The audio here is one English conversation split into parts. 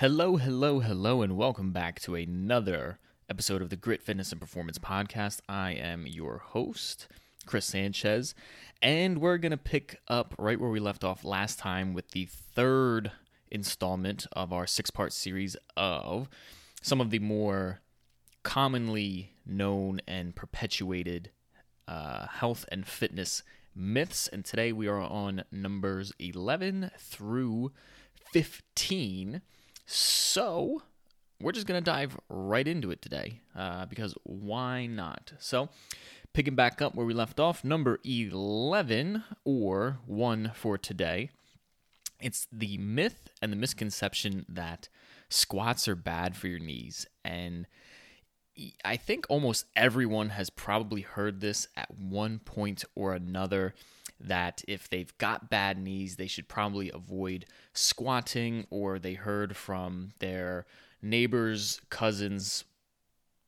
Hello, hello, hello, and welcome back to another episode of the Grit Fitness and Performance Podcast. I am your host, Chris Sanchez, and we're going to pick up right where we left off last time with the third installment of our six part series of some of the more commonly known and perpetuated uh, health and fitness myths. And today we are on numbers 11 through 15. So we're just going to dive right into it today uh, because why not? So, picking back up where we left off, number 11, or one for today, it's the myth and the misconception that squats are bad for your knees. And I think almost everyone has probably heard this at one point or another that if they've got bad knees, they should probably avoid squatting, or they heard from their neighbors, cousins,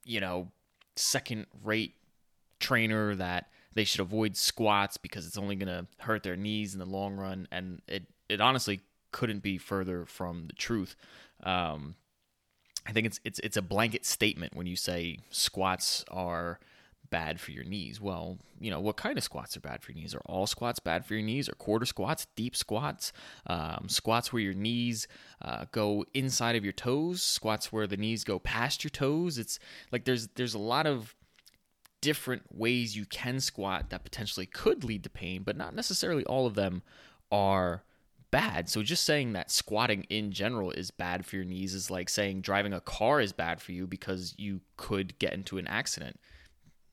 you know, second rate trainer that they should avoid squats because it's only going to hurt their knees in the long run. And it, it honestly couldn't be further from the truth. Um, I think it's it's it's a blanket statement when you say squats are bad for your knees. Well, you know, what kind of squats are bad for your knees? Are all squats bad for your knees? Are quarter squats, deep squats, um, squats where your knees uh, go inside of your toes, squats where the knees go past your toes? It's like there's there's a lot of different ways you can squat that potentially could lead to pain, but not necessarily all of them are bad. So just saying that squatting in general is bad for your knees is like saying driving a car is bad for you because you could get into an accident.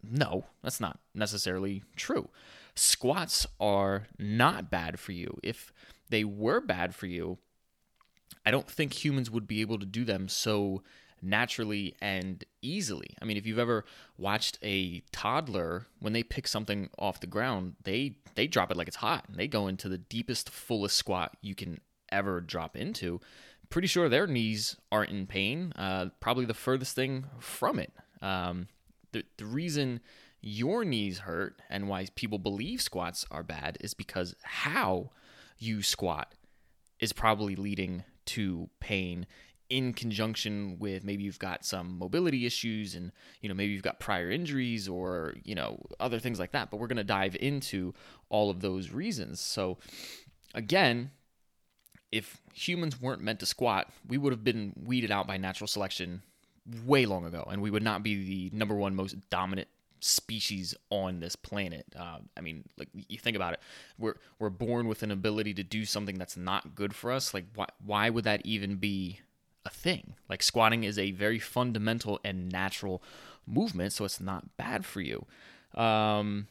No, that's not necessarily true. Squats are not bad for you. If they were bad for you, I don't think humans would be able to do them so naturally and easily. I mean, if you've ever watched a toddler when they pick something off the ground, they they drop it like it's hot and they go into the deepest fullest squat you can ever drop into. Pretty sure their knees aren't in pain. Uh, probably the furthest thing from it. Um, the the reason your knees hurt and why people believe squats are bad is because how you squat is probably leading to pain in conjunction with maybe you've got some mobility issues and you know maybe you've got prior injuries or you know other things like that. But we're going to dive into all of those reasons. So again if humans weren't meant to squat we would have been weeded out by natural selection way long ago and we would not be the number one most dominant species on this planet. Uh, I mean, like you think about it, we're we're born with an ability to do something that's not good for us. Like, why why would that even be a thing. Like squatting is a very fundamental and natural movement, so it's not bad for you. Um,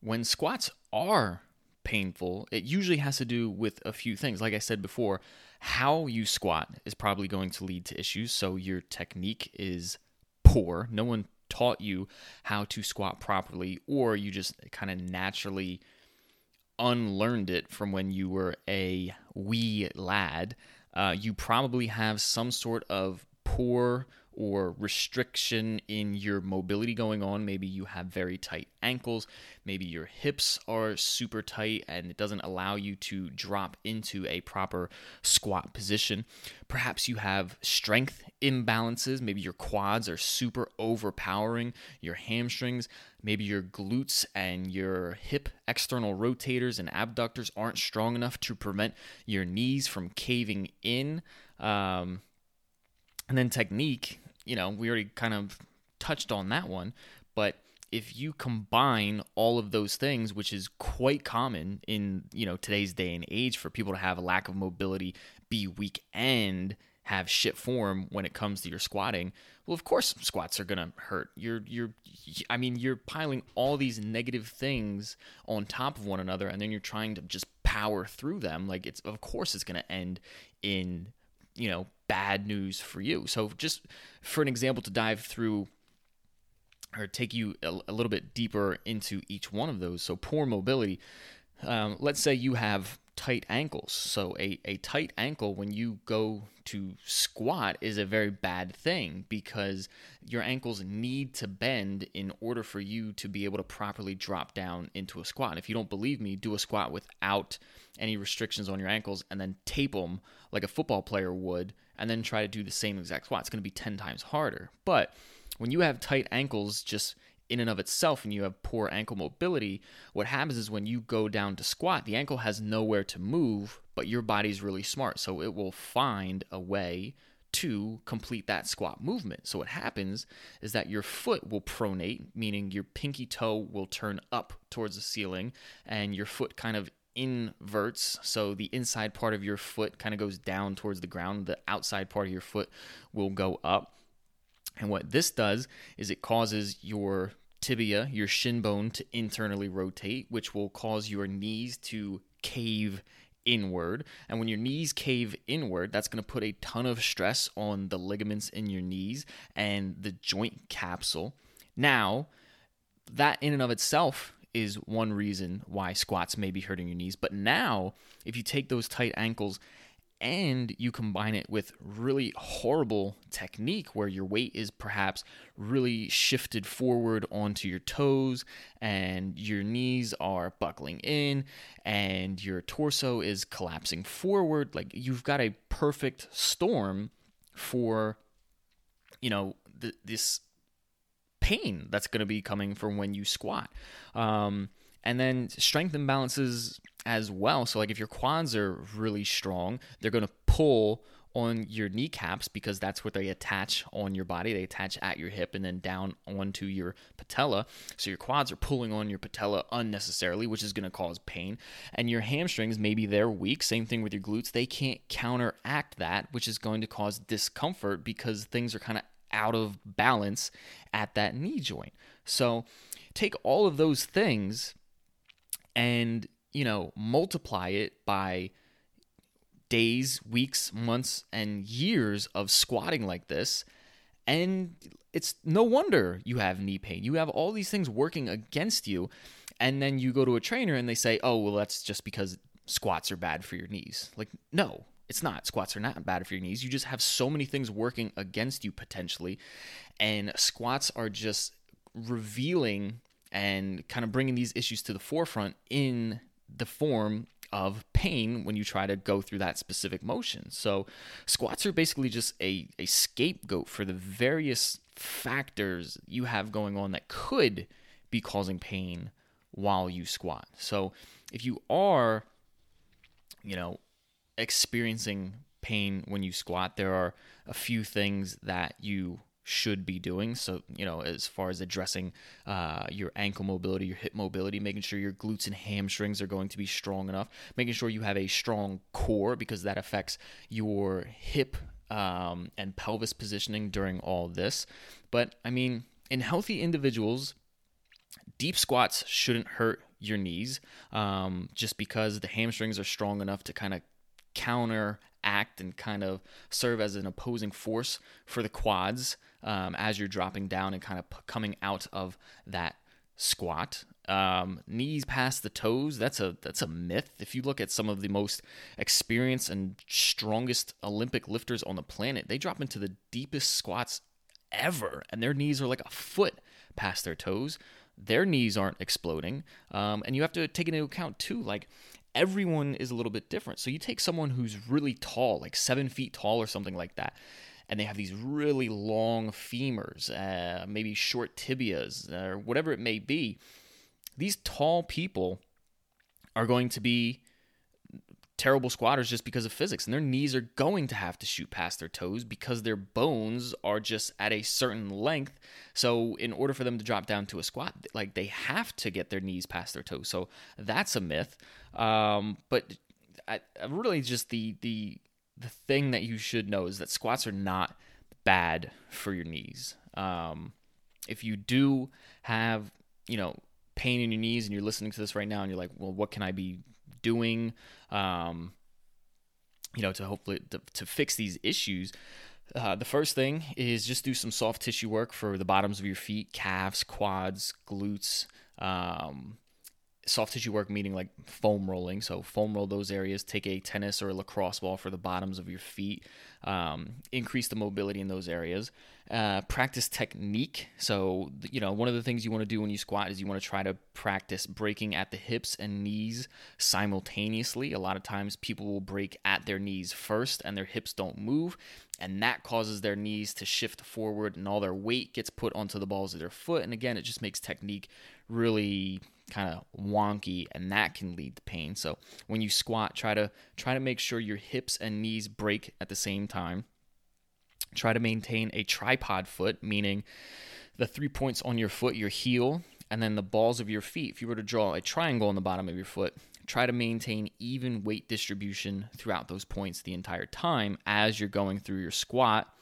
when squats are painful, it usually has to do with a few things. Like I said before, how you squat is probably going to lead to issues. So your technique is poor. No one taught you how to squat properly, or you just kind of naturally unlearned it from when you were a wee lad uh, you probably have some sort of poor or restriction in your mobility going on. Maybe you have very tight ankles. Maybe your hips are super tight and it doesn't allow you to drop into a proper squat position. Perhaps you have strength imbalances. Maybe your quads are super overpowering your hamstrings. Maybe your glutes and your hip external rotators and abductors aren't strong enough to prevent your knees from caving in. Um, and then technique, you know, we already kind of touched on that one, but if you combine all of those things, which is quite common in you know today's day and age for people to have a lack of mobility, be weak, and have shit form when it comes to your squatting, well, of course squats are gonna hurt. You're you're, I mean, you're piling all these negative things on top of one another, and then you're trying to just power through them. Like it's of course it's gonna end in you know bad news for you. So just for an example to dive through or take you a, a little bit deeper into each one of those. So poor mobility. Um, let's say you have tight ankles. So, a, a tight ankle when you go to squat is a very bad thing because your ankles need to bend in order for you to be able to properly drop down into a squat. If you don't believe me, do a squat without any restrictions on your ankles and then tape them like a football player would, and then try to do the same exact squat. It's going to be 10 times harder. But when you have tight ankles, just in and of itself and you have poor ankle mobility, what happens is when you go down to squat, the ankle has nowhere to move, but your body's really smart. So it will find a way to complete that squat movement. So what happens is that your foot will pronate, meaning your pinky toe will turn up towards the ceiling and your foot kind of inverts. So the inside part of your foot kind of goes down towards the ground, the outside part of your foot will go up. And what this does is it causes your tibia, your shin bone, to internally rotate, which will cause your knees to cave inward. And when your knees cave inward, that's going to put a ton of stress on the ligaments in your knees and the joint capsule. Now, that in and of itself is one reason why squats may be hurting your knees. But now, if you take those tight ankles and you combine it with really horrible technique where your weight is perhaps really shifted forward onto your toes and your knees are buckling in and your torso is collapsing forward like you've got a perfect storm for you know th- this pain that's going to be coming from when you squat um, and then strength imbalances as well. So, like if your quads are really strong, they're going to pull on your kneecaps because that's what they attach on your body. They attach at your hip and then down onto your patella. So your quads are pulling on your patella unnecessarily, which is going to cause pain. And your hamstrings, maybe they're weak. Same thing with your glutes. They can't counteract that, which is going to cause discomfort because things are kind of out of balance at that knee joint. So take all of those things and you know, multiply it by days, weeks, months, and years of squatting like this. And it's no wonder you have knee pain. You have all these things working against you. And then you go to a trainer and they say, oh, well, that's just because squats are bad for your knees. Like, no, it's not. Squats are not bad for your knees. You just have so many things working against you potentially. And squats are just revealing and kind of bringing these issues to the forefront in the form of pain when you try to go through that specific motion. So, squats are basically just a, a scapegoat for the various factors you have going on that could be causing pain while you squat. So, if you are, you know, experiencing pain when you squat, there are a few things that you should be doing. So, you know, as far as addressing uh, your ankle mobility, your hip mobility, making sure your glutes and hamstrings are going to be strong enough, making sure you have a strong core because that affects your hip um, and pelvis positioning during all this. But I mean, in healthy individuals, deep squats shouldn't hurt your knees um, just because the hamstrings are strong enough to kind of counter act and kind of serve as an opposing force for the quads um, as you're dropping down and kind of p- coming out of that squat. Um, knees past the toes, that's a that's a myth. If you look at some of the most experienced and strongest Olympic lifters on the planet, they drop into the deepest squats ever, and their knees are like a foot past their toes. Their knees aren't exploding, um, and you have to take into account too, like everyone is a little bit different. So you take someone who's really tall, like seven feet tall or something like that, and they have these really long femurs, uh, maybe short tibias, or whatever it may be. These tall people are going to be terrible squatters just because of physics and their knees are going to have to shoot past their toes because their bones are just at a certain length so in order for them to drop down to a squat like they have to get their knees past their toes so that's a myth um, but I, really just the the the thing that you should know is that squats are not bad for your knees um, if you do have you know pain in your knees and you're listening to this right now and you're like well what can i be doing, um, you know, to hopefully to, to fix these issues. Uh, the first thing is just do some soft tissue work for the bottoms of your feet, calves, quads, glutes. Um, soft tissue work meaning like foam rolling. So foam roll those areas take a tennis or a lacrosse ball for the bottoms of your feet um, increase the mobility in those areas. Uh, practice technique. So you know one of the things you want to do when you squat is you want to try to practice breaking at the hips and knees simultaneously. A lot of times people will break at their knees first and their hips don't move and that causes their knees to shift forward and all their weight gets put onto the balls of their foot. And again it just makes technique really kind of wonky and that can lead to pain. So when you squat, try to try to make sure your hips and knees break at the same time. Try to maintain a tripod foot, meaning the three points on your foot, your heel, and then the balls of your feet. If you were to draw a triangle on the bottom of your foot, try to maintain even weight distribution throughout those points the entire time as you're going through your squat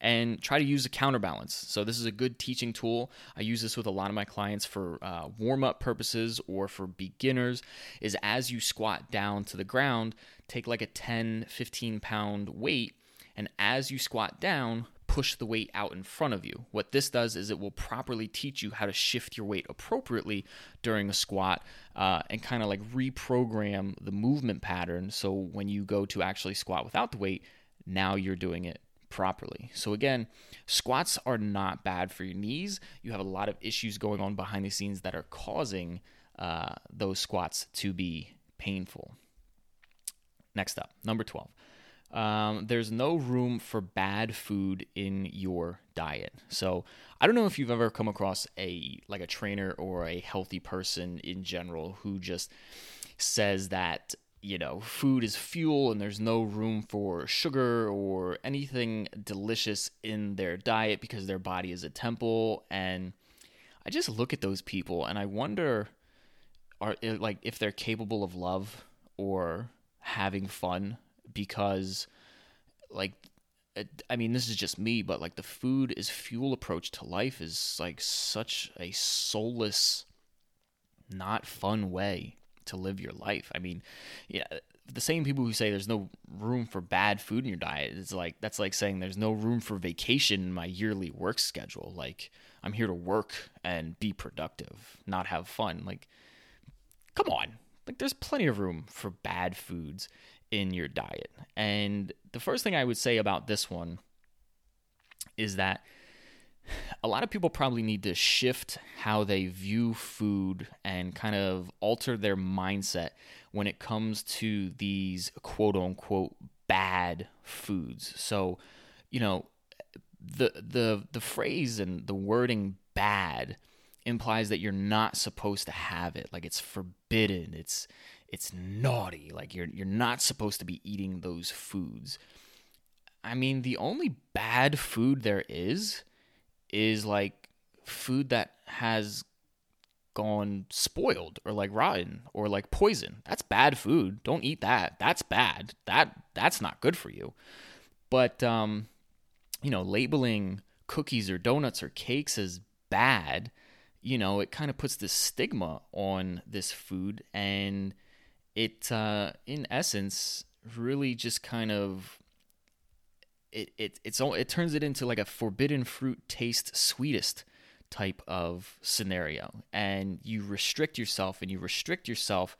and try to use a counterbalance. So, this is a good teaching tool. I use this with a lot of my clients for uh, warm up purposes or for beginners. Is as you squat down to the ground, take like a 10, 15 pound weight, and as you squat down, push the weight out in front of you. What this does is it will properly teach you how to shift your weight appropriately during a squat uh, and kind of like reprogram the movement pattern. So, when you go to actually squat without the weight, now you're doing it properly. So, again, squats are not bad for your knees. You have a lot of issues going on behind the scenes that are causing uh, those squats to be painful. Next up, number 12. Um, there's no room for bad food in your diet. So I don't know if you've ever come across a like a trainer or a healthy person in general who just says that you know, food is fuel and there's no room for sugar or anything delicious in their diet because their body is a temple. And I just look at those people and I wonder are eh, like if they're capable of love or having fun because like eh, I mean, this is just me, but like the food is fuel approach to life is like such a soulless, not fun way to live your life. I mean, yeah, the same people who say there's no room for bad food in your diet, it's like that's like saying there's no room for vacation in my yearly work schedule. Like I'm here to work and be productive, not have fun. Like come on. Like there's plenty of room for bad foods in your diet. And the first thing I would say about this one is that a lot of people probably need to shift how they view food and kind of alter their mindset when it comes to these quote unquote bad foods. So, you know, the the the phrase and the wording bad implies that you're not supposed to have it. Like it's forbidden. It's it's naughty. Like you're you're not supposed to be eating those foods. I mean, the only bad food there is is like food that has gone spoiled or like rotten or like poison. That's bad food. Don't eat that. That's bad. That that's not good for you. But um you know, labeling cookies or donuts or cakes as bad, you know, it kind of puts this stigma on this food and it uh in essence really just kind of it it it's all, it turns it into like a forbidden fruit taste sweetest type of scenario. And you restrict yourself and you restrict yourself.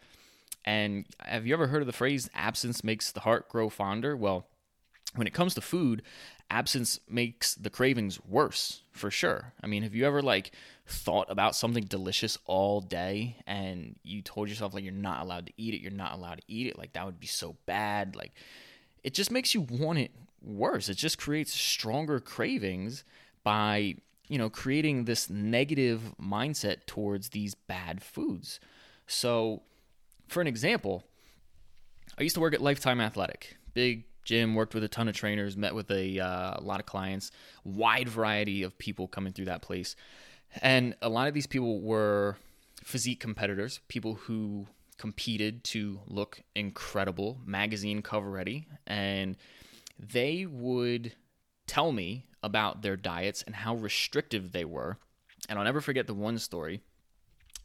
And have you ever heard of the phrase absence makes the heart grow fonder well when it comes to food absence makes the cravings worse for sure. I mean have you ever like thought about something delicious all day and you told yourself like you're not allowed to eat it. You're not allowed to eat it. Like that would be so bad. Like it just makes you want it worse. It just creates stronger cravings by, you know, creating this negative mindset towards these bad foods. So, for an example, I used to work at Lifetime Athletic, big gym, worked with a ton of trainers, met with a, uh, a lot of clients, wide variety of people coming through that place. And a lot of these people were physique competitors, people who competed to look incredible, magazine cover ready, and they would tell me about their diets and how restrictive they were. And I'll never forget the one story.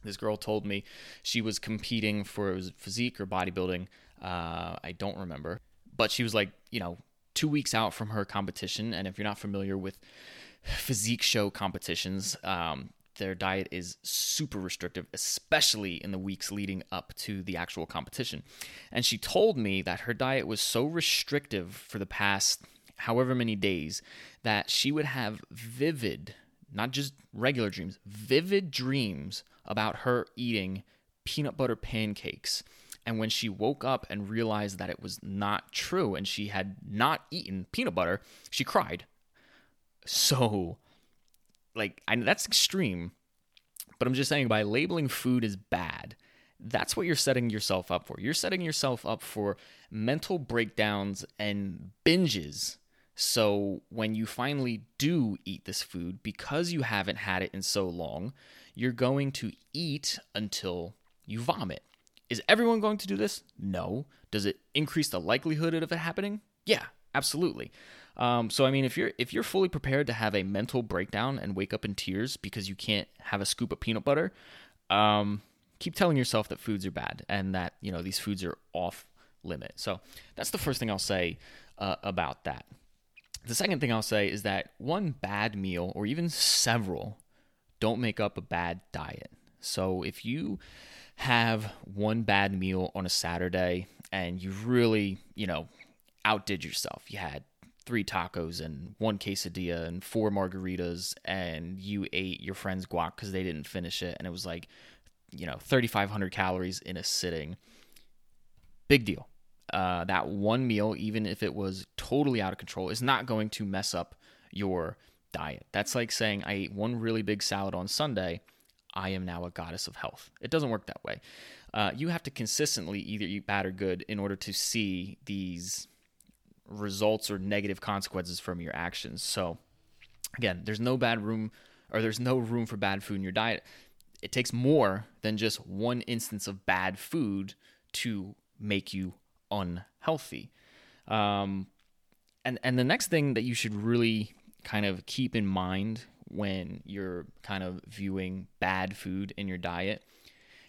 This girl told me she was competing for was physique or bodybuilding. Uh, I don't remember. But she was like, you know, two weeks out from her competition. And if you're not familiar with physique show competitions, um, their diet is super restrictive, especially in the weeks leading up to the actual competition. And she told me that her diet was so restrictive for the past however many days that she would have vivid, not just regular dreams, vivid dreams about her eating peanut butter pancakes. And when she woke up and realized that it was not true and she had not eaten peanut butter, she cried. So, like, I, know that's extreme. But I'm just saying, by labeling food as bad, that's what you're setting yourself up for. You're setting yourself up for mental breakdowns and binges. So when you finally do eat this food, because you haven't had it in so long, you're going to eat until you vomit. Is everyone going to do this? No. Does it increase the likelihood of it happening? Yeah, absolutely. Um, so I mean, if you're if you're fully prepared to have a mental breakdown and wake up in tears because you can't have a scoop of peanut butter, um, keep telling yourself that foods are bad and that you know these foods are off limit. So that's the first thing I'll say uh, about that. The second thing I'll say is that one bad meal or even several don't make up a bad diet. So if you have one bad meal on a Saturday and you really, you know, outdid yourself. You had three tacos and one quesadilla and four margaritas and you ate your friend's guac because they didn't finish it and it was like you know 3500 calories in a sitting. Big deal. Uh, that one meal even if it was totally out of control is not going to mess up your diet. That's like saying i ate one really big salad on sunday. I am now a goddess of health. It doesn't work that way. Uh, you have to consistently either eat bad or good in order to see these results or negative consequences from your actions. So again, there's no bad room or there's no room for bad food in your diet. It takes more than just one instance of bad food to make you unhealthy. Um, and and the next thing that you should really kind of keep in mind when you're kind of viewing bad food in your diet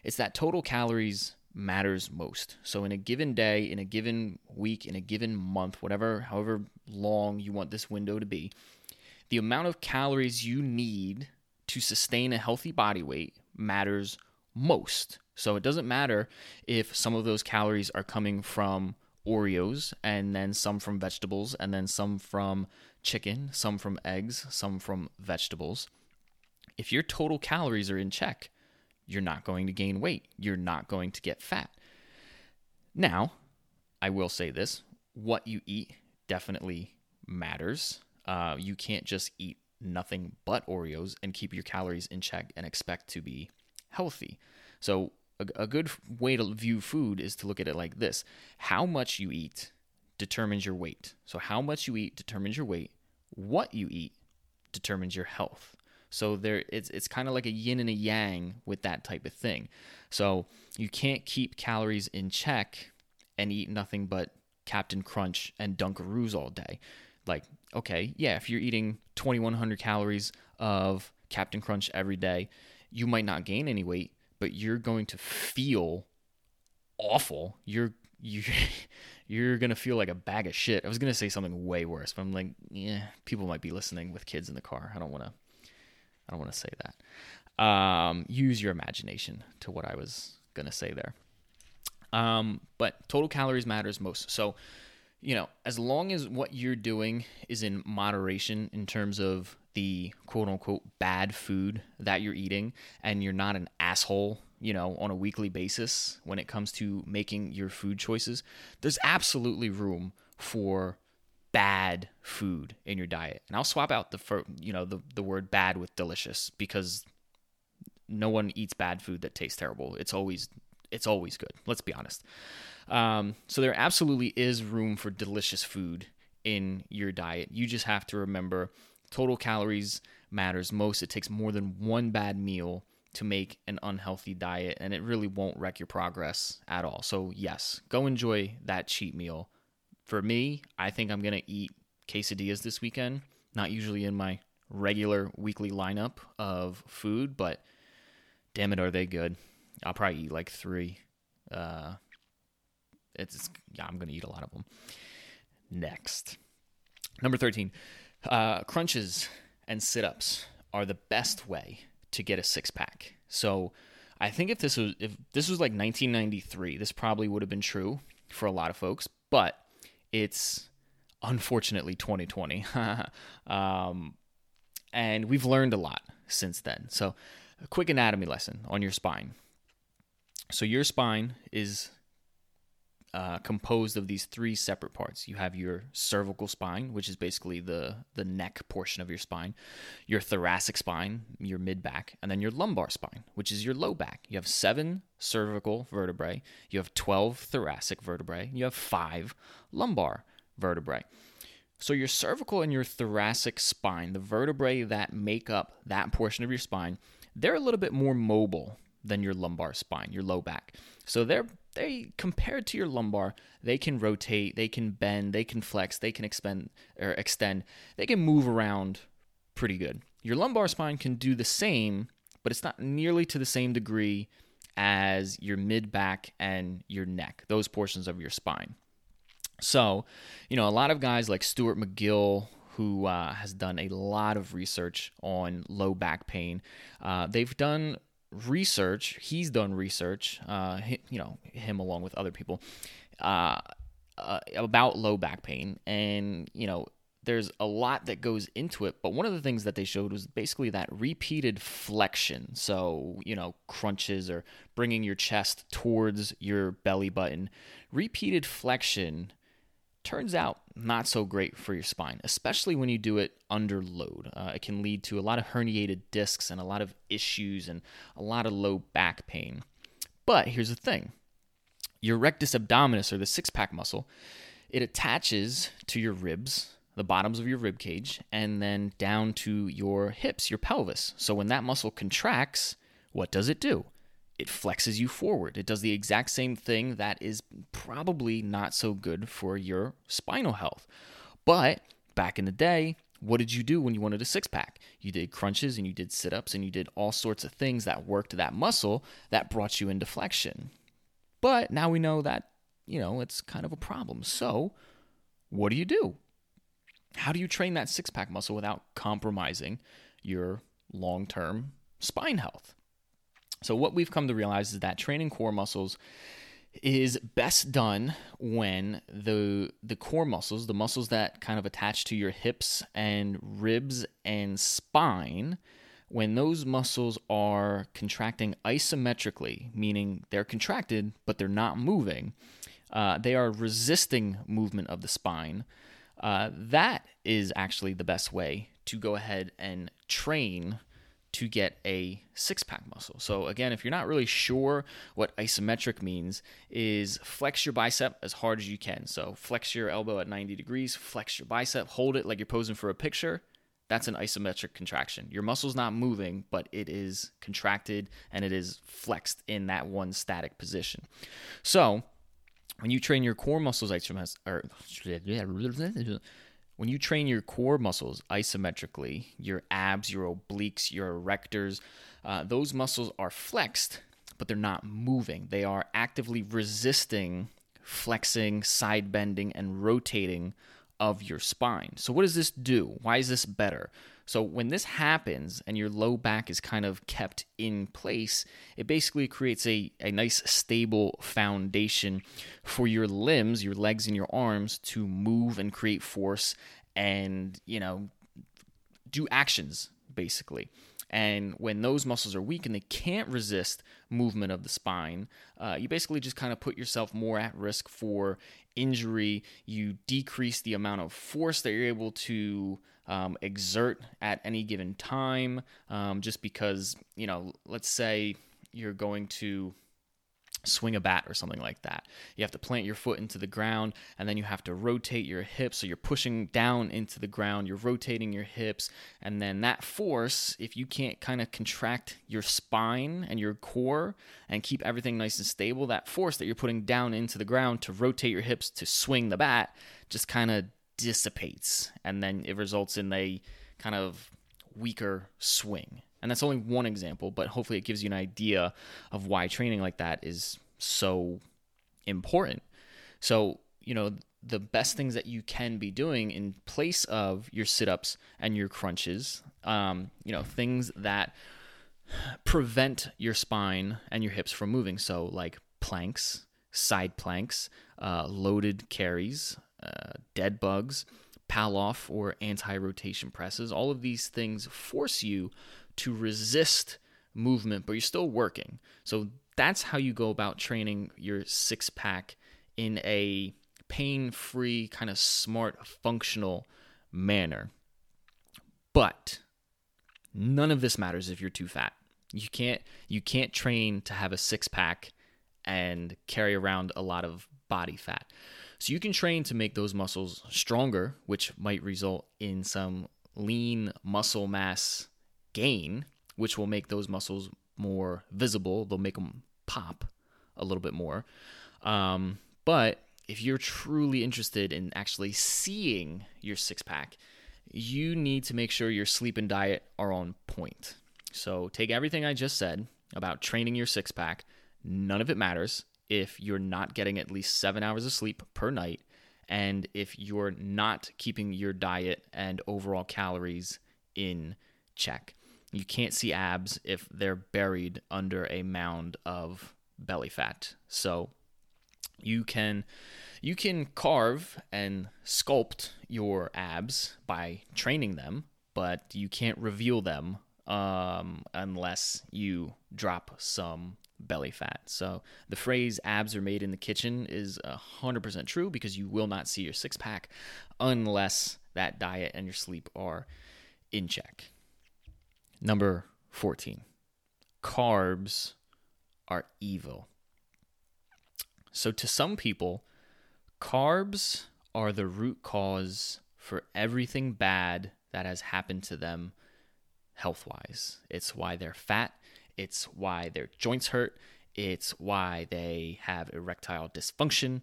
is that total calories matters most. So in a given day, in a given week, in a given month, whatever, however long you want this window to be, the amount of calories you need to sustain a healthy body weight matters most. So it doesn't matter if some of those calories are coming from Oreos and then some from vegetables and then some from chicken, some from eggs, some from vegetables. If your total calories are in check, you're not going to gain weight. You're not going to get fat. Now, I will say this what you eat definitely matters. Uh, you can't just eat nothing but Oreos and keep your calories in check and expect to be healthy. So, a, a good way to view food is to look at it like this how much you eat determines your weight. So, how much you eat determines your weight. What you eat determines your health. So there it's it's kind of like a yin and a yang with that type of thing. So you can't keep calories in check and eat nothing but Captain Crunch and Dunkaroos all day. Like, okay, yeah, if you're eating 2100 calories of Captain Crunch every day, you might not gain any weight, but you're going to feel awful. You're you you're gonna feel like a bag of shit. I was gonna say something way worse, but I'm like, yeah, people might be listening with kids in the car. I don't want to I don't want to say that. Um, use your imagination to what I was going to say there. Um, but total calories matters most. So, you know, as long as what you're doing is in moderation in terms of the quote unquote bad food that you're eating, and you're not an asshole, you know, on a weekly basis when it comes to making your food choices, there's absolutely room for bad food in your diet. And I'll swap out the you know the the word bad with delicious because no one eats bad food that tastes terrible. It's always it's always good. Let's be honest. Um, so there absolutely is room for delicious food in your diet. You just have to remember total calories matters most. It takes more than one bad meal to make an unhealthy diet, and it really won't wreck your progress at all. So yes, go enjoy that cheat meal for me, I think I'm going to eat quesadillas this weekend. Not usually in my regular weekly lineup of food, but damn it, are they good? I'll probably eat like three. Uh, it's yeah, I'm gonna eat a lot of them. Next, number thirteen, uh, crunches and sit-ups are the best way to get a six pack. So I think if this was if this was like 1993, this probably would have been true for a lot of folks, but it's unfortunately 2020. um, and we've learned a lot since then. So, a quick anatomy lesson on your spine. So, your spine is uh, composed of these three separate parts. You have your cervical spine, which is basically the the neck portion of your spine, your thoracic spine, your mid back, and then your lumbar spine, which is your low back. You have seven cervical vertebrae, you have twelve thoracic vertebrae, you have five lumbar vertebrae. So your cervical and your thoracic spine, the vertebrae that make up that portion of your spine, they're a little bit more mobile than your lumbar spine, your low back. So they're they compared to your lumbar, they can rotate, they can bend, they can flex, they can expend or extend, they can move around pretty good. Your lumbar spine can do the same, but it's not nearly to the same degree as your mid back and your neck, those portions of your spine. So, you know, a lot of guys like Stuart McGill, who uh, has done a lot of research on low back pain, uh, they've done research. He's done research, uh, you know, him along with other people, uh, uh, about low back pain. And, you know, there's a lot that goes into it, but one of the things that they showed was basically that repeated flexion. So, you know, crunches or bringing your chest towards your belly button. Repeated flexion turns out not so great for your spine, especially when you do it under load. Uh, it can lead to a lot of herniated discs and a lot of issues and a lot of low back pain. But here's the thing your rectus abdominis, or the six pack muscle, it attaches to your ribs, the bottoms of your rib cage, and then down to your hips, your pelvis. So when that muscle contracts, what does it do? It flexes you forward. It does the exact same thing that is probably not so good for your spinal health. But back in the day, what did you do when you wanted a six pack? You did crunches and you did sit ups and you did all sorts of things that worked that muscle that brought you into flexion. But now we know that, you know, it's kind of a problem. So, what do you do? How do you train that six pack muscle without compromising your long term spine health? So, what we've come to realize is that training core muscles is best done when the the core muscles, the muscles that kind of attach to your hips and ribs and spine, when those muscles are contracting isometrically, meaning they're contracted but they're not moving, uh, they are resisting movement of the spine. Uh, that is actually the best way to go ahead and train to get a six pack muscle. So again, if you're not really sure what isometric means, is flex your bicep as hard as you can. So flex your elbow at 90 degrees, flex your bicep, hold it like you're posing for a picture. That's an isometric contraction. Your muscle's not moving, but it is contracted and it is flexed in that one static position. So when you train your core muscles, or when you train your core muscles isometrically, your abs, your obliques, your erectors, uh, those muscles are flexed, but they're not moving. They are actively resisting flexing, side bending, and rotating of your spine. So, what does this do? Why is this better? So when this happens and your low back is kind of kept in place, it basically creates a, a nice stable foundation for your limbs, your legs and your arms to move and create force and, you know, do actions basically. And when those muscles are weak and they can't resist movement of the spine, uh, you basically just kind of put yourself more at risk for injury. You decrease the amount of force that you're able to um, exert at any given time, um, just because, you know, let's say you're going to swing a bat or something like that. You have to plant your foot into the ground and then you have to rotate your hips. So you're pushing down into the ground, you're rotating your hips. And then that force, if you can't kind of contract your spine and your core and keep everything nice and stable, that force that you're putting down into the ground to rotate your hips to swing the bat just kind of dissipates, and then it results in a kind of weaker swing. And that's only one example, but hopefully it gives you an idea of why training like that is so important. So, you know, the best things that you can be doing in place of your sit ups and your crunches, um, you know, things that prevent your spine and your hips from moving. So, like planks, side planks, uh, loaded carries, uh, dead bugs, Pallof or anti rotation presses. All of these things force you to resist movement, but you're still working. So that's how you go about training your six pack in a pain free, kind of smart, functional manner. But none of this matters if you're too fat. You can't you can't train to have a six pack and carry around a lot of body fat. So you can train to make those muscles stronger, which might result in some lean muscle mass gain, which will make those muscles more visible. They'll make them pop a little bit more. Um, but if you're truly interested in actually seeing your six pack, you need to make sure your sleep and diet are on point. So take everything I just said about training your six pack, none of it matters if you're not getting at least seven hours of sleep per night and if you're not keeping your diet and overall calories in check. You can't see abs if they're buried under a mound of belly fat. So you can you can carve and sculpt your abs by training them, but you can't reveal them um, unless you drop some belly fat. So the phrase abs are made in the kitchen is 100% true because you will not see your six pack unless that diet and your sleep are in check. Number 14 carbs are evil. So to some people, carbs are the root cause for everything bad that has happened to them health wise. It's why they're fat, it's why their joints hurt. It's why they have erectile dysfunction.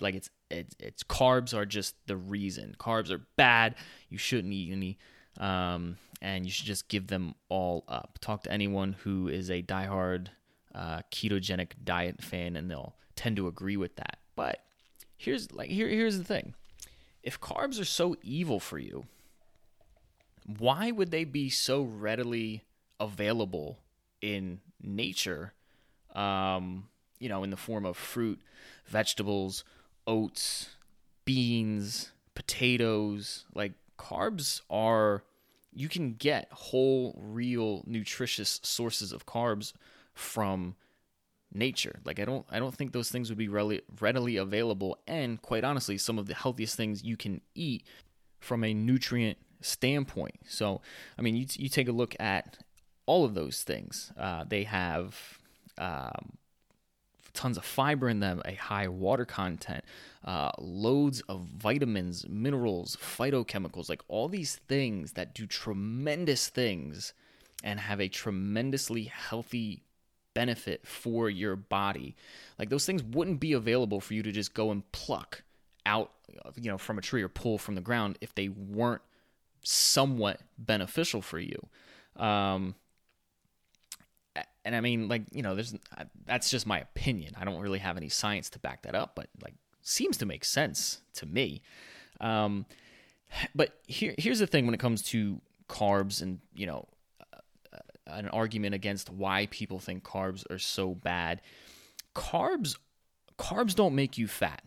Like it's, it, it's carbs are just the reason. Carbs are bad. You shouldn't eat any, um, and you should just give them all up. Talk to anyone who is a diehard uh, ketogenic diet fan, and they'll tend to agree with that. But here's like here here's the thing: if carbs are so evil for you, why would they be so readily available in nature, um, you know, in the form of fruit, vegetables, oats, beans, potatoes. Like carbs are, you can get whole, real, nutritious sources of carbs from nature. Like I don't I don't think those things would be readily readily available and quite honestly some of the healthiest things you can eat from a nutrient standpoint. So, I mean, you you take a look at all of those things. Uh, they have um, tons of fiber in them, a high water content, uh, loads of vitamins, minerals, phytochemicals, like all these things that do tremendous things and have a tremendously healthy benefit for your body. Like those things wouldn't be available for you to just go and pluck out, you know, from a tree or pull from the ground if they weren't somewhat beneficial for you. Um, and I mean, like you know, there's that's just my opinion. I don't really have any science to back that up, but like seems to make sense to me. Um, but here here's the thing when it comes to carbs and you know uh, an argument against why people think carbs are so bad. Carbs carbs don't make you fat.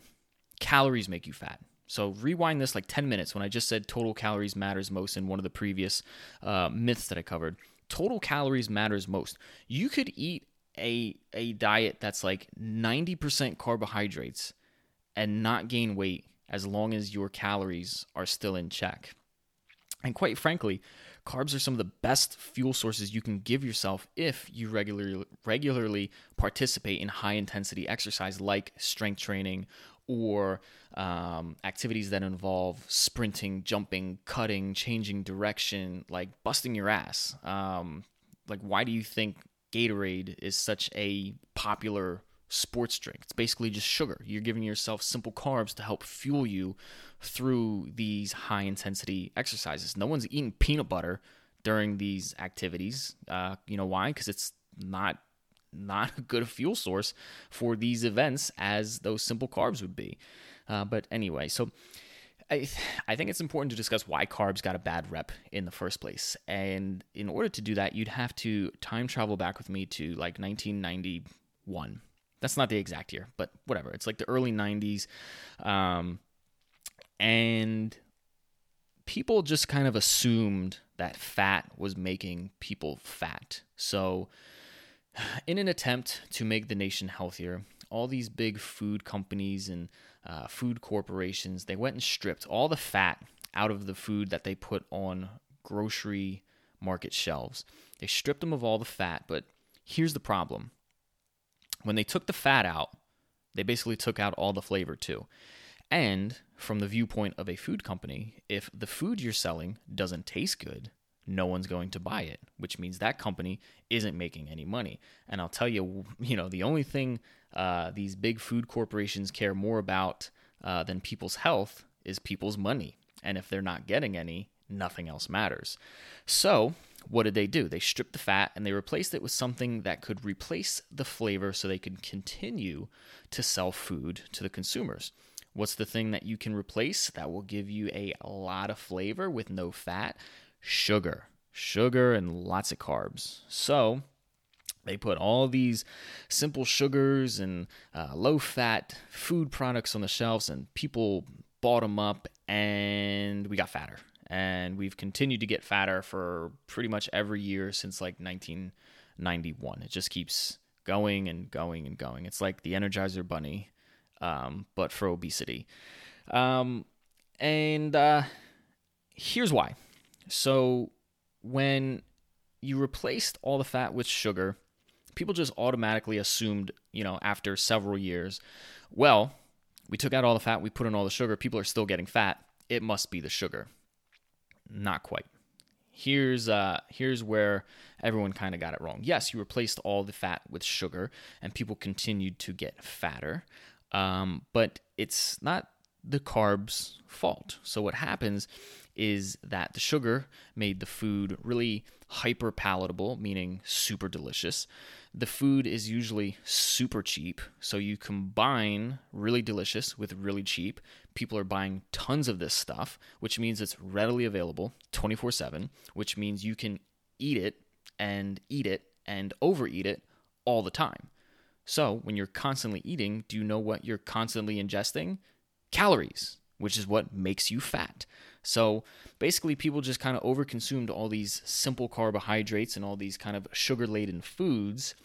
Calories make you fat. So rewind this like 10 minutes when I just said total calories matters most in one of the previous uh, myths that I covered total calories matters most. You could eat a a diet that's like 90% carbohydrates and not gain weight as long as your calories are still in check. And quite frankly, carbs are some of the best fuel sources you can give yourself if you regularly regularly participate in high intensity exercise like strength training or um, activities that involve sprinting, jumping, cutting, changing direction, like busting your ass. Um, like, why do you think Gatorade is such a popular sports drink? It's basically just sugar. You're giving yourself simple carbs to help fuel you through these high intensity exercises. No one's eating peanut butter during these activities. Uh, you know why? Because it's not not a good fuel source for these events as those simple carbs would be. Uh, but anyway, so I, I think it's important to discuss why carbs got a bad rep in the first place. And in order to do that, you'd have to time travel back with me to like 1991. That's not the exact year, but whatever. It's like the early 90s. Um, and people just kind of assumed that fat was making people fat. So, in an attempt to make the nation healthier, all these big food companies and uh, food corporations they went and stripped all the fat out of the food that they put on grocery market shelves. They stripped them of all the fat, but here's the problem. When they took the fat out, they basically took out all the flavor too. And from the viewpoint of a food company, if the food you're selling doesn't taste good, no one's going to buy it, which means that company isn't making any money. And I'll tell you, you know, the only thing uh, these big food corporations care more about uh, than people's health is people's money. And if they're not getting any, nothing else matters. So, what did they do? They stripped the fat and they replaced it with something that could replace the flavor so they could continue to sell food to the consumers. What's the thing that you can replace that will give you a lot of flavor with no fat? Sugar. Sugar and lots of carbs. So, they put all these simple sugars and uh, low fat food products on the shelves, and people bought them up, and we got fatter. And we've continued to get fatter for pretty much every year since like 1991. It just keeps going and going and going. It's like the Energizer Bunny um, but for obesity. Um, and uh, here's why. So, when you replaced all the fat with sugar, people just automatically assumed, you know, after several years, well, we took out all the fat, we put in all the sugar, people are still getting fat. It must be the sugar. Not quite. Here's uh here's where everyone kind of got it wrong. Yes, you replaced all the fat with sugar and people continued to get fatter. Um, but it's not the carbs' fault. So what happens is that the sugar made the food really hyper palatable, meaning super delicious. The food is usually super cheap, so you combine really delicious with really cheap. People are buying tons of this stuff, which means it's readily available 24 7, which means you can eat it and eat it and overeat it all the time. So, when you're constantly eating, do you know what you're constantly ingesting? Calories, which is what makes you fat. So, basically, people just kind of overconsumed all these simple carbohydrates and all these kind of sugar laden foods.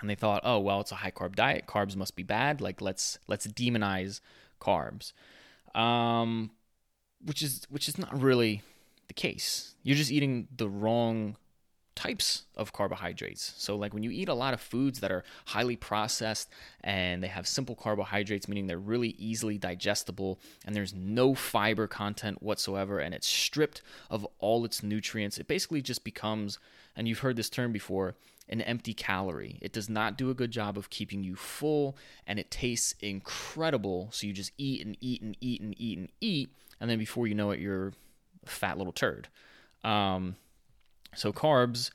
And they thought, oh, well, it's a high carb diet. Carbs must be bad. Like, let's let's demonize carbs. Um, which is which is not really the case. You're just eating the wrong types of carbohydrates. So, like when you eat a lot of foods that are highly processed and they have simple carbohydrates, meaning they're really easily digestible and there's no fiber content whatsoever and it's stripped of all its nutrients, it basically just becomes, and you've heard this term before, an empty calorie. It does not do a good job of keeping you full and it tastes incredible. So, you just eat and eat and eat and eat and eat. And then before you know it, you're a fat little turd. Um, so carbs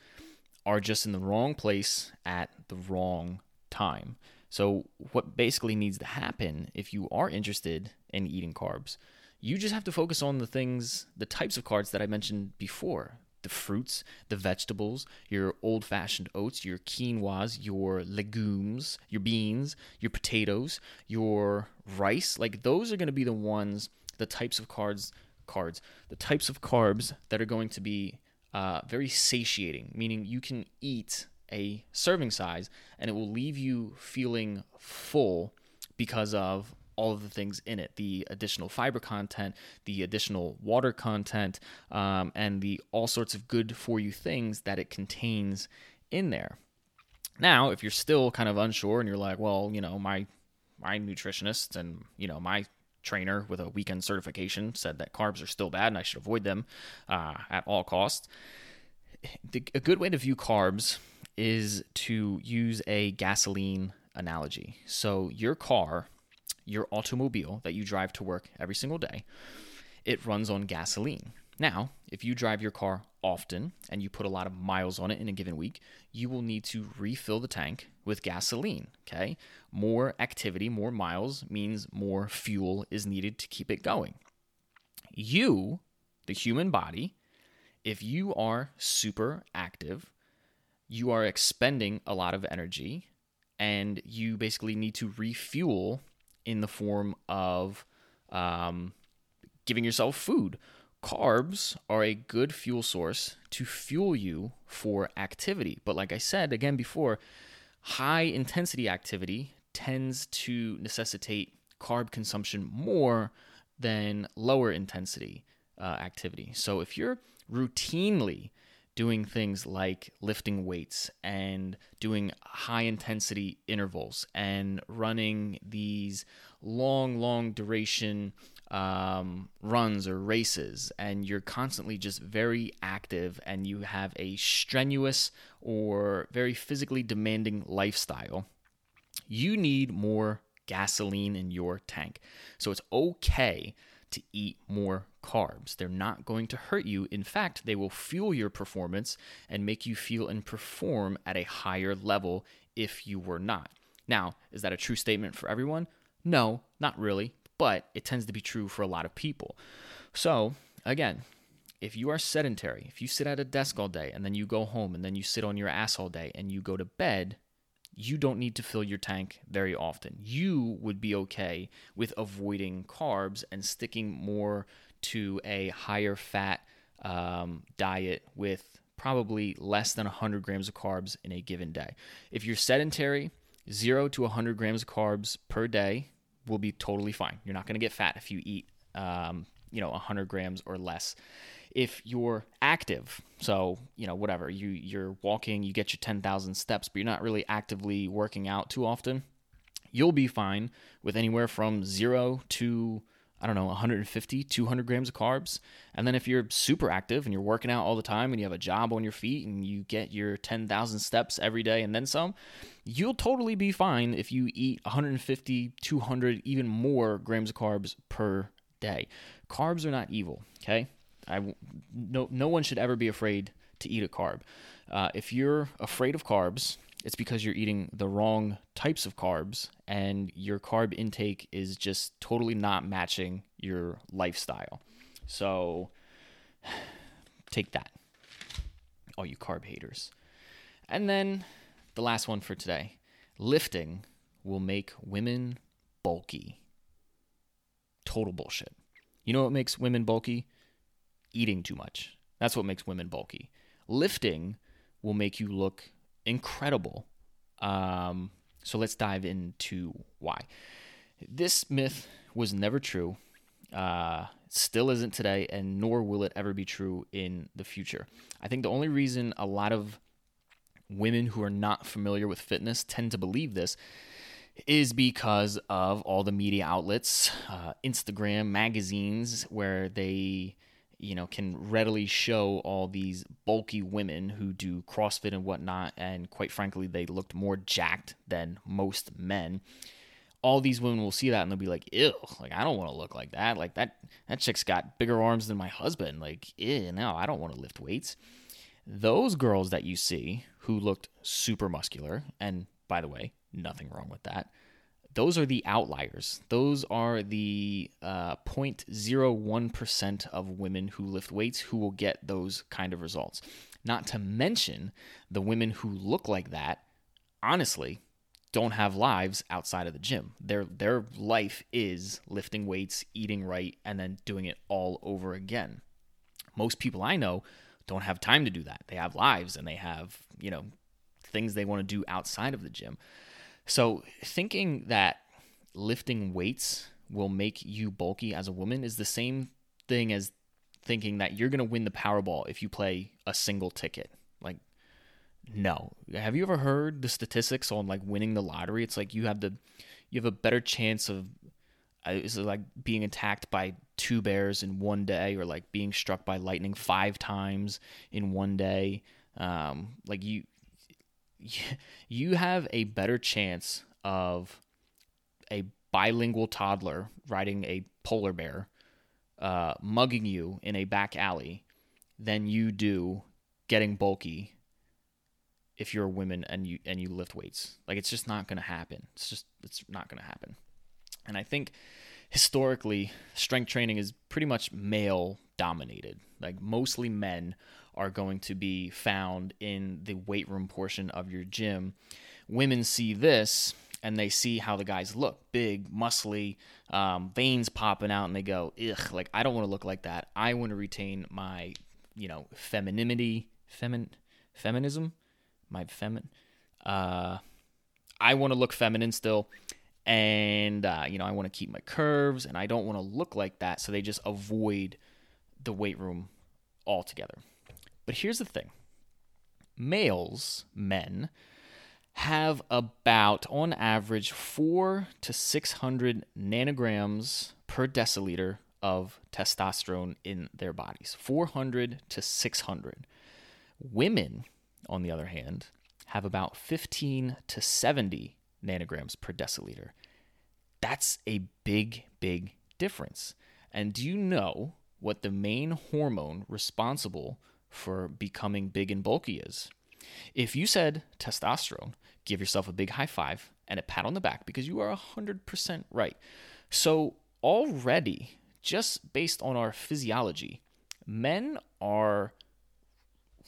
are just in the wrong place at the wrong time. So, what basically needs to happen if you are interested in eating carbs, you just have to focus on the things, the types of carbs that I mentioned before the fruits, the vegetables, your old fashioned oats, your quinoas, your legumes, your beans, your potatoes, your rice. Like, those are going to be the ones, the types of carbs, cards, the types of carbs that are going to be uh, very satiating, meaning you can eat a serving size and it will leave you feeling full because of all of the things in it the additional fiber content, the additional water content, um, and the all sorts of good for you things that it contains in there. Now, if you're still kind of unsure and you're like, well, you know, my my nutritionist and you know my trainer with a weekend certification said that carbs are still bad and I should avoid them uh, at all costs. The, a good way to view carbs is to use a gasoline analogy. So, your car, your automobile that you drive to work every single day, it runs on gasoline. Now, if you drive your car often and you put a lot of miles on it in a given week, you will need to refill the tank with gasoline. Okay. More activity, more miles means more fuel is needed to keep it going. You, the human body, if you are super active, you are expending a lot of energy and you basically need to refuel in the form of um, giving yourself food. Carbs are a good fuel source to fuel you for activity. But like I said again before, high intensity activity tends to necessitate carb consumption more than lower intensity uh, activity. So if you're routinely doing things like lifting weights and doing high intensity intervals and running these long, long duration um, runs or races, and you're constantly just very active and you have a strenuous or very physically demanding lifestyle, you need more gasoline in your tank. So it's okay to eat more carbs. They're not going to hurt you. In fact, they will fuel your performance and make you feel and perform at a higher level if you were not. Now, is that a true statement for everyone? No, not really, but it tends to be true for a lot of people. So, again, if you are sedentary, if you sit at a desk all day and then you go home and then you sit on your ass all day and you go to bed, you don't need to fill your tank very often. You would be okay with avoiding carbs and sticking more to a higher fat um, diet with probably less than 100 grams of carbs in a given day. If you're sedentary, 0 to 100 grams of carbs per day will be totally fine. You're not going to get fat if you eat, um, you know, 100 grams or less if you're active so you know whatever you you're walking you get your 10,000 steps but you're not really actively working out too often you'll be fine with anywhere from 0 to I don't know 150 200 grams of carbs. And then if you're super active and you're working out all the time and you have a job on your feet and you get your 10,000 steps every day and then some you'll totally be fine if you eat 150 200 even more grams of carbs per day. Carbs are not evil okay? I no no one should ever be afraid to eat a carb. Uh, if you're afraid of carbs, it's because you're eating the wrong types of carbs and your carb intake is just totally not matching your lifestyle. So take that, all you carb haters. And then the last one for today lifting will make women bulky. Total bullshit. You know what makes women bulky? eating too much. That's what makes women bulky. Lifting will make you look incredible. Um, so let's dive into why. This myth was never true, uh, still isn't today, and nor will it ever be true in the future. I think the only reason a lot of women who are not familiar with fitness tend to believe this is because of all the media outlets, uh, Instagram, magazines, where they you know, can readily show all these bulky women who do CrossFit and whatnot, and quite frankly, they looked more jacked than most men. All these women will see that and they'll be like, "Ew, like I don't want to look like that. Like that that chick's got bigger arms than my husband. Like, ew, no, I don't want to lift weights." Those girls that you see who looked super muscular, and by the way, nothing wrong with that those are the outliers. Those are the uh, 0.01% of women who lift weights who will get those kind of results. Not to mention the women who look like that, honestly, don't have lives outside of the gym. Their their life is lifting weights, eating right, and then doing it all over again. Most people I know don't have time to do that. They have lives and they have, you know, things they want to do outside of the gym. So thinking that lifting weights will make you bulky as a woman is the same thing as thinking that you're going to win the Powerball if you play a single ticket. Like no. Have you ever heard the statistics on like winning the lottery? It's like you have the you have a better chance of uh, is like being attacked by two bears in one day or like being struck by lightning five times in one day. Um, like you you have a better chance of a bilingual toddler riding a polar bear uh, mugging you in a back alley than you do getting bulky if you're a woman and you and you lift weights. Like it's just not going to happen. It's just it's not going to happen. And I think historically, strength training is pretty much male dominated. Like mostly men are going to be found in the weight room portion of your gym. Women see this and they see how the guys look big, muscly, um, veins popping out, and they go, ugh, like, I don't want to look like that. I want to retain my, you know, femininity, femin, feminism, my femin. Uh, I want to look feminine still. And, uh, you know, I want to keep my curves and I don't want to look like that. So they just avoid the weight room altogether. But here's the thing males, men, have about, on average, four to 600 nanograms per deciliter of testosterone in their bodies. 400 to 600. Women, on the other hand, have about 15 to 70 nanograms per deciliter. That's a big, big difference. And do you know what the main hormone responsible for becoming big and bulky is? If you said testosterone, give yourself a big high five and a pat on the back because you are 100% right. So, already, just based on our physiology, men are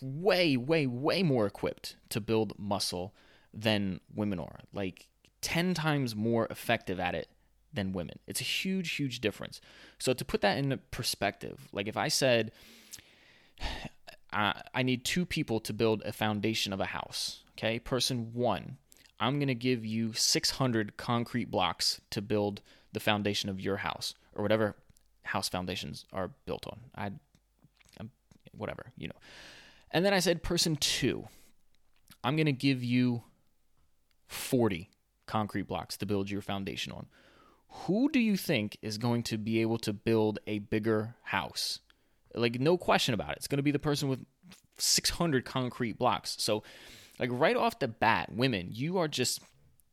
way, way, way more equipped to build muscle than women are. Like 10 times more effective at it than women. It's a huge, huge difference. So, to put that in perspective, like if I said, I need two people to build a foundation of a house. Okay, person one, I'm going to give you 600 concrete blocks to build the foundation of your house or whatever house foundations are built on. I, I'm, whatever, you know. And then I said, person two, I'm going to give you 40 concrete blocks to build your foundation on. Who do you think is going to be able to build a bigger house? Like, no question about it. It's going to be the person with 600 concrete blocks. So, like, right off the bat, women, you are just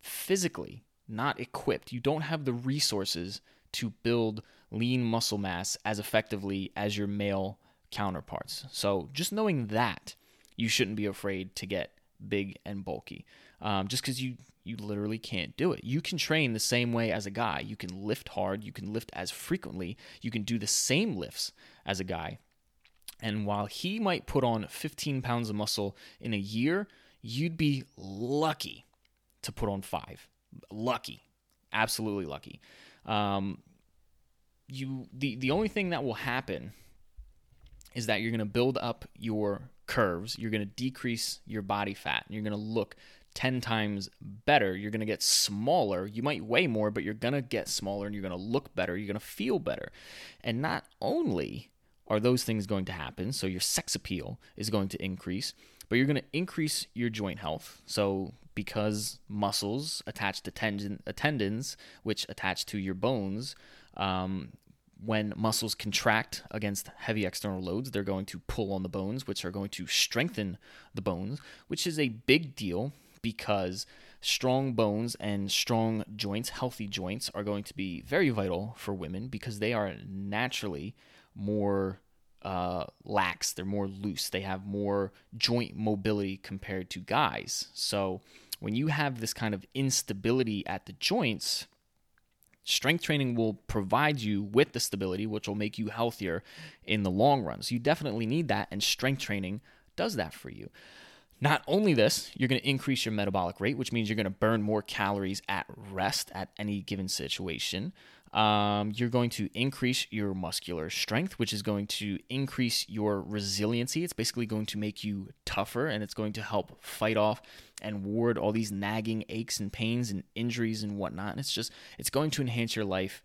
physically not equipped. You don't have the resources to build lean muscle mass as effectively as your male counterparts. So, just knowing that, you shouldn't be afraid to get big and bulky. Um, just because you you literally can't do it. You can train the same way as a guy. You can lift hard. You can lift as frequently. You can do the same lifts as a guy. And while he might put on 15 pounds of muscle in a year, you'd be lucky to put on five. Lucky, absolutely lucky. Um, you the the only thing that will happen is that you're going to build up your curves. You're going to decrease your body fat. And you're going to look 10 times better. You're going to get smaller. You might weigh more, but you're going to get smaller and you're going to look better. You're going to feel better. And not only are those things going to happen, so your sex appeal is going to increase, but you're going to increase your joint health. So, because muscles attach to tendon, tendons, which attach to your bones, um, when muscles contract against heavy external loads, they're going to pull on the bones, which are going to strengthen the bones, which is a big deal because strong bones and strong joints, healthy joints, are going to be very vital for women because they are naturally more uh, lax, they're more loose, they have more joint mobility compared to guys. So when you have this kind of instability at the joints, strength training will provide you with the stability, which will make you healthier in the long run. So you definitely need that, and strength training does that for you. Not only this, you're going to increase your metabolic rate, which means you're going to burn more calories at rest at any given situation. Um, you're going to increase your muscular strength, which is going to increase your resiliency. It's basically going to make you tougher and it's going to help fight off and ward all these nagging aches and pains and injuries and whatnot. And it's just, it's going to enhance your life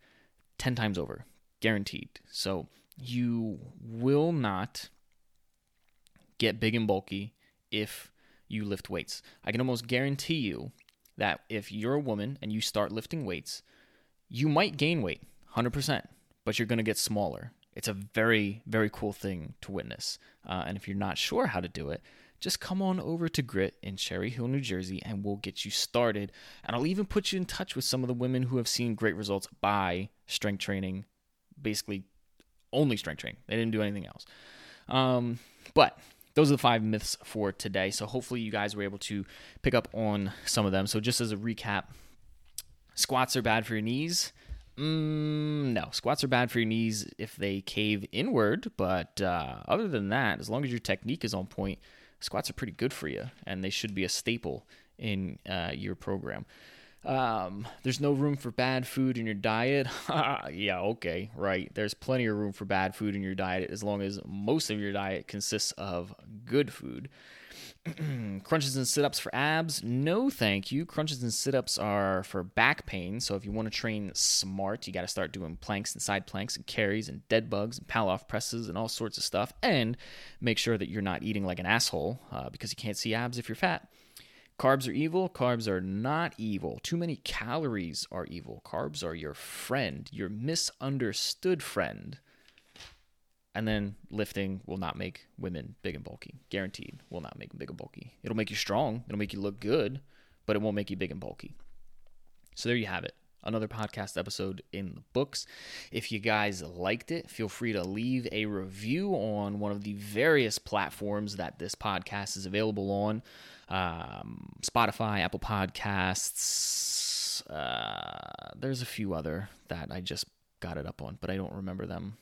10 times over, guaranteed. So you will not get big and bulky if you lift weights. I can almost guarantee you that if you're a woman and you start lifting weights, you might gain weight 100%, but you're going to get smaller. It's a very, very cool thing to witness. Uh, and if you're not sure how to do it, just come on over to Grit in Cherry Hill, New Jersey, and we'll get you started. And I'll even put you in touch with some of the women who have seen great results by strength training, basically only strength training. They didn't do anything else. Um, but those are the five myths for today. So hopefully you guys were able to pick up on some of them. So just as a recap, squats are bad for your knees. Mm, no, squats are bad for your knees if they cave inward. But uh, other than that, as long as your technique is on point, squats are pretty good for you, and they should be a staple in uh, your program. Um, there's no room for bad food in your diet. yeah, okay, right. There's plenty of room for bad food in your diet as long as most of your diet consists of good food. Crunches and sit ups for abs? No, thank you. Crunches and sit ups are for back pain. So if you want to train smart, you got to start doing planks and side planks and carries and dead bugs and Pallof presses and all sorts of stuff. And make sure that you're not eating like an asshole uh, because you can't see abs if you're fat. Carbs are evil. Carbs are not evil. Too many calories are evil. Carbs are your friend, your misunderstood friend. And then lifting will not make women big and bulky. Guaranteed will not make them big and bulky. It'll make you strong, it'll make you look good, but it won't make you big and bulky. So there you have it. Another podcast episode in the books. If you guys liked it, feel free to leave a review on one of the various platforms that this podcast is available on um, Spotify, Apple Podcasts. Uh, there's a few other that I just got it up on, but I don't remember them.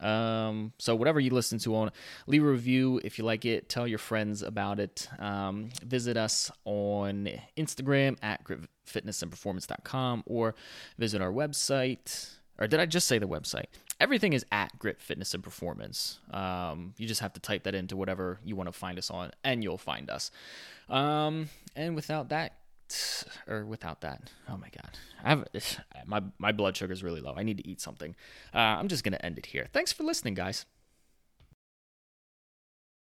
Um, so whatever you listen to on, leave a review if you like it. Tell your friends about it. Um, visit us on Instagram at gritfitnessandperformance.com or visit our website. Or did I just say the website? Everything is at Grit Fitness and Performance. Um, you just have to type that into whatever you want to find us on, and you'll find us. Um, and without that, or without that, oh my god, I have my my blood sugar is really low. I need to eat something. Uh, I'm just gonna end it here. Thanks for listening, guys.